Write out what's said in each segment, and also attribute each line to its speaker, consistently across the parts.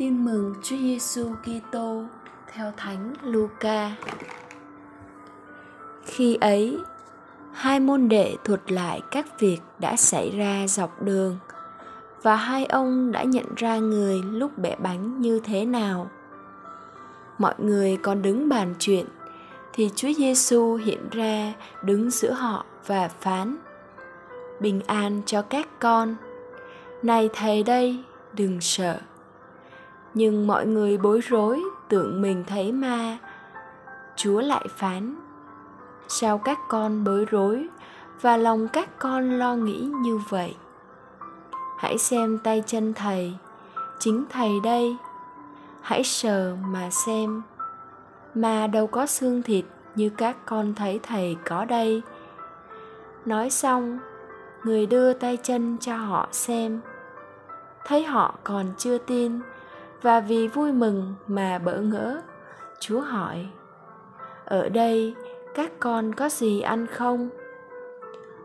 Speaker 1: Tin mừng Chúa Giêsu Kitô theo Thánh Luca. Khi ấy, hai môn đệ thuật lại các việc đã xảy ra dọc đường và hai ông đã nhận ra người lúc bẻ bánh như thế nào. Mọi người còn đứng bàn chuyện thì Chúa Giêsu hiện ra đứng giữa họ và phán: Bình an cho các con. Này thầy đây, đừng sợ nhưng mọi người bối rối, tưởng mình thấy ma. Chúa lại phán, sao các con bối rối và lòng các con lo nghĩ như vậy? Hãy xem tay chân thầy, chính thầy đây. Hãy sờ mà xem. Mà đâu có xương thịt như các con thấy thầy có đây. Nói xong, người đưa tay chân cho họ xem. Thấy họ còn chưa tin và vì vui mừng mà bỡ ngỡ, chúa hỏi, ở đây các con có gì ăn không?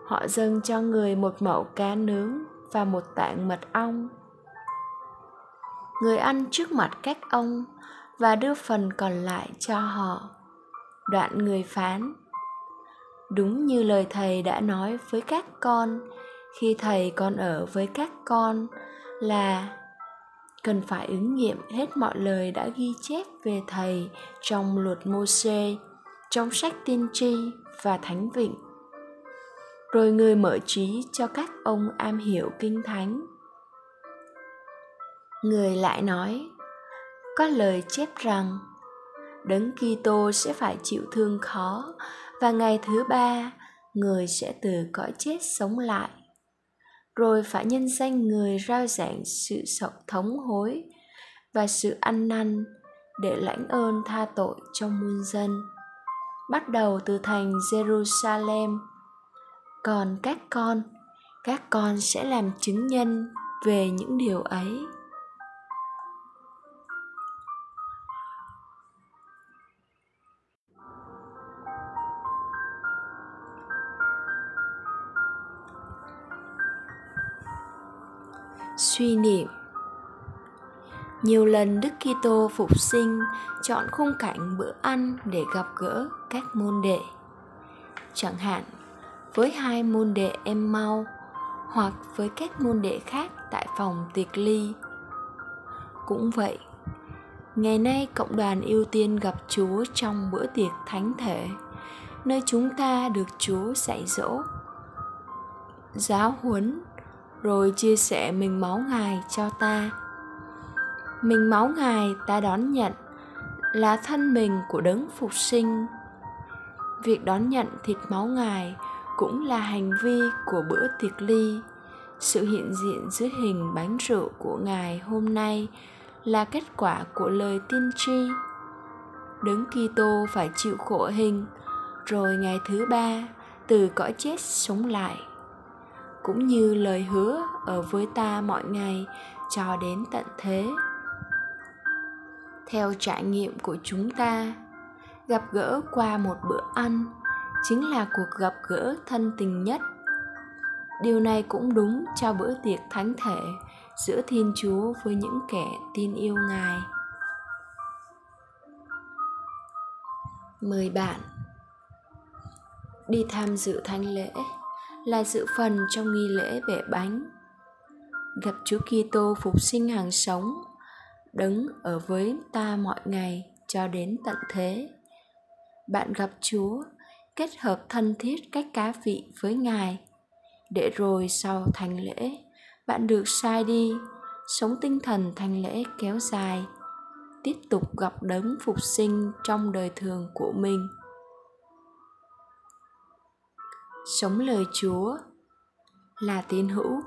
Speaker 1: Họ dâng cho người một mẫu cá nướng và một tạng mật ong. Người ăn trước mặt các ông và đưa phần còn lại cho họ. Đoạn người phán, đúng như lời thầy đã nói với các con, khi thầy còn ở với các con là cần phải ứng nghiệm hết mọi lời đã ghi chép về thầy trong luật mô-xê, trong sách tiên tri và thánh vịnh. Rồi người mở trí cho các ông am hiểu kinh thánh. Người lại nói, có lời chép rằng, đấng Kitô sẽ phải chịu thương khó và ngày thứ ba người sẽ từ cõi chết sống lại rồi phải nhân danh người rao giảng sự sợ thống hối và sự ăn năn để lãnh ơn tha tội cho muôn dân. Bắt đầu từ thành Jerusalem. Còn các con các con sẽ làm chứng nhân về những điều ấy. Suy niệm nhiều lần Đức Kitô phục sinh chọn khung cảnh bữa ăn để gặp gỡ các môn đệ. Chẳng hạn với hai môn đệ em mau hoặc với các môn đệ khác tại phòng tiệc ly. Cũng vậy, ngày nay cộng đoàn ưu tiên gặp Chúa trong bữa tiệc thánh thể, nơi chúng ta được Chúa dạy dỗ, giáo huấn rồi chia sẻ mình máu ngài cho ta. Mình máu ngài ta đón nhận là thân mình của đấng phục sinh. Việc đón nhận thịt máu ngài cũng là hành vi của bữa tiệc ly. Sự hiện diện dưới hình bánh rượu của ngài hôm nay là kết quả của lời tiên tri. Đấng Kitô phải chịu khổ hình, rồi ngày thứ ba từ cõi chết sống lại cũng như lời hứa ở với ta mọi ngày, cho đến tận thế. Theo trải nghiệm của chúng ta, gặp gỡ qua một bữa ăn chính là cuộc gặp gỡ thân tình nhất. Điều này cũng đúng cho bữa tiệc thánh thể giữa thiên chúa với những kẻ tin yêu ngài. Mời bạn đi tham dự thánh lễ là dự phần trong nghi lễ bẻ bánh. Gặp Chúa Kitô phục sinh hàng sống, đứng ở với ta mọi ngày cho đến tận thế. Bạn gặp Chúa, kết hợp thân thiết cách cá vị với Ngài, để rồi sau thành lễ, bạn được sai đi, sống tinh thần thành lễ kéo dài, tiếp tục gặp đấng phục sinh trong đời thường của mình sống lời Chúa là tín hữu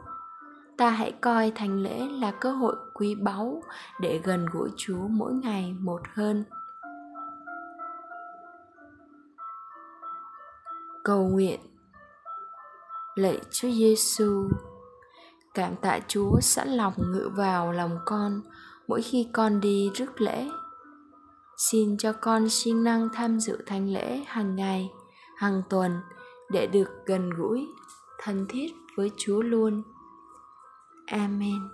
Speaker 1: ta hãy coi thành lễ là cơ hội quý báu để gần gũi Chúa mỗi ngày một hơn. Cầu nguyện Lạy Chúa Giêsu, cảm tạ Chúa sẵn lòng ngự vào lòng con mỗi khi con đi rước lễ. Xin cho con siêng năng tham dự thánh lễ hàng ngày, hàng tuần để được gần gũi thân thiết với chúa luôn. Amen.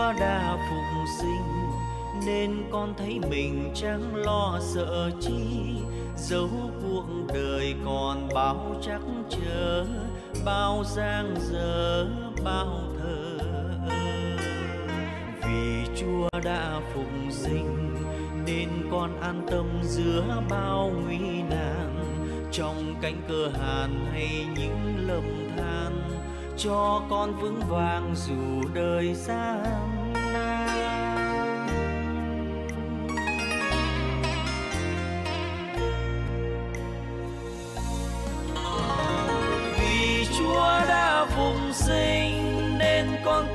Speaker 2: Chúa đã phục sinh, nên con thấy mình chẳng lo sợ chi. Dấu cuộc đời còn bao chắc chờ bao giang dở, bao thờ. Vì Chúa đã phục sinh, nên con an tâm giữa bao nguy nan. Trong cánh cửa hàn hay những lầm than, cho con vững vàng dù đời gian.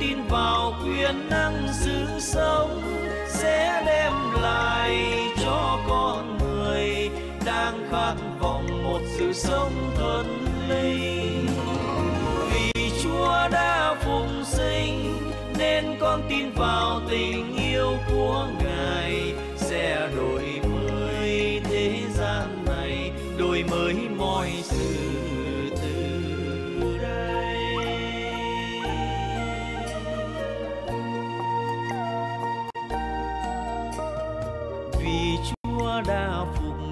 Speaker 2: Tin vào quyền năng sự sống sẽ đem lại cho con người đang khát vọng một sự sống thần linh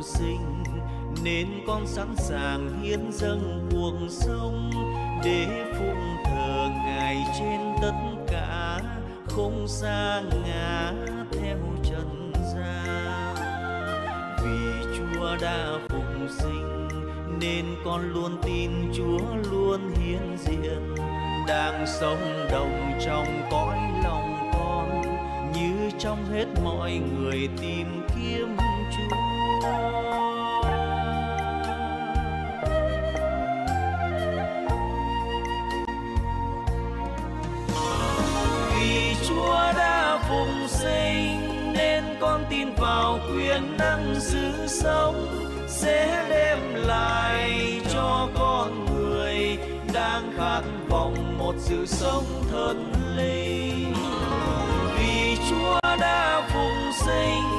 Speaker 2: sinh, nên con sẵn sàng hiến dâng cuộc sống để phụng thờ ngài trên tất cả, không xa ngã theo trần gian. Vì chúa đã phục sinh, nên con luôn tin chúa luôn hiến diện. Đang sống đồng trong cõi lòng con, như trong hết mọi người tìm kiếm chúa vì Chúa đã phục sinh nên con tin vào quyền năng sự sống sẽ đem lại cho con người đang khát vọng một sự sống thân linh. Vì Chúa đã phục sinh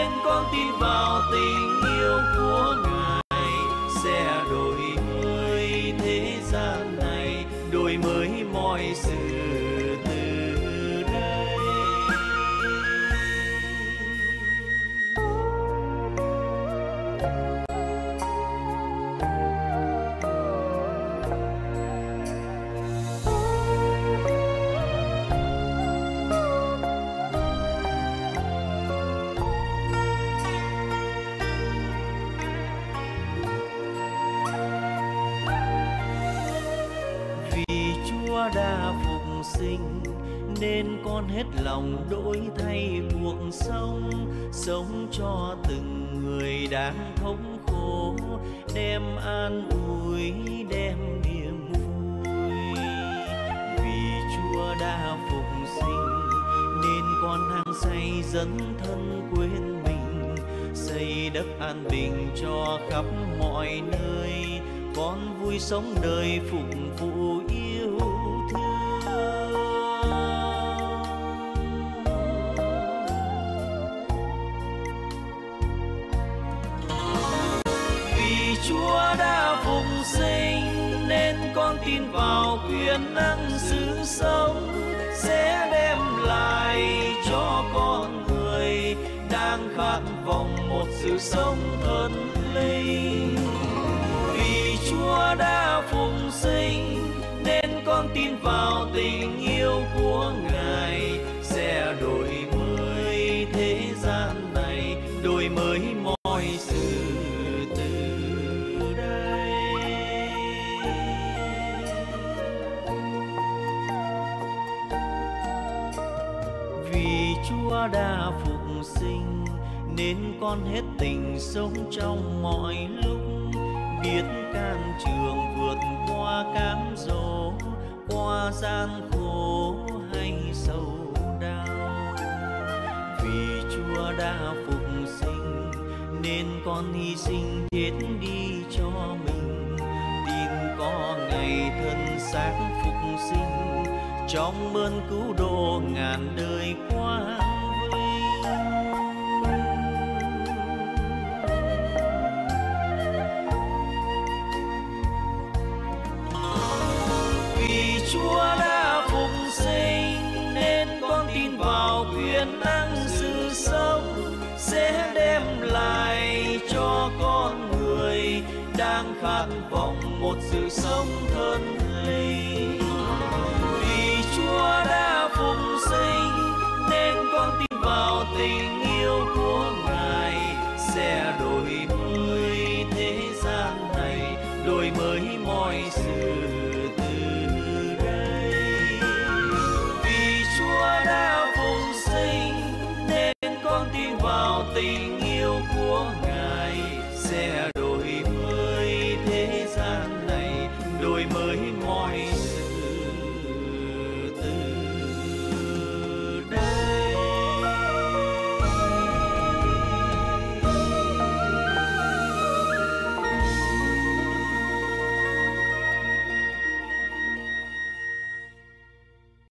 Speaker 2: nên con tin vào tình yêu của Ngài. Sẽ đổi mới thế gian này, đổi mới mọi sự. Đa đã phục sinh, nên con hết lòng đổi thay cuộc sống sống cho từng người đang thống khổ, đem an ủi, đem niềm vui. Vì Chúa đã phục sinh, nên con hăng say dấn thân quên mình, xây đất an bình cho khắp mọi nơi. Con vui sống đời phục vụ yêu đang khát vọng một sự sống thần linh. Vì Chúa đã phục sinh, nên con tin vào tình yêu của Ngài sẽ đổi mới thế gian này, đổi mới mọi sự từ đây. Vì Chúa đã phục sinh, nên con hết tình sống trong mọi lúc. Biết can trường vượt qua cám dỗ, qua gian khổ hay sầu đau. Vì Chúa đã phục sinh, nên con hy sinh chết đi cho mình. Tin có ngày thân xác phục sinh, trong ơn cứu độ ngàn đời quang vì Chúa đã phục sinh nên con tin vào quyền năng sự sống sẽ đem lại cho con người đang khát vọng một sự sống thân linh. vì Chúa đã phục sinh nên con tin vào tình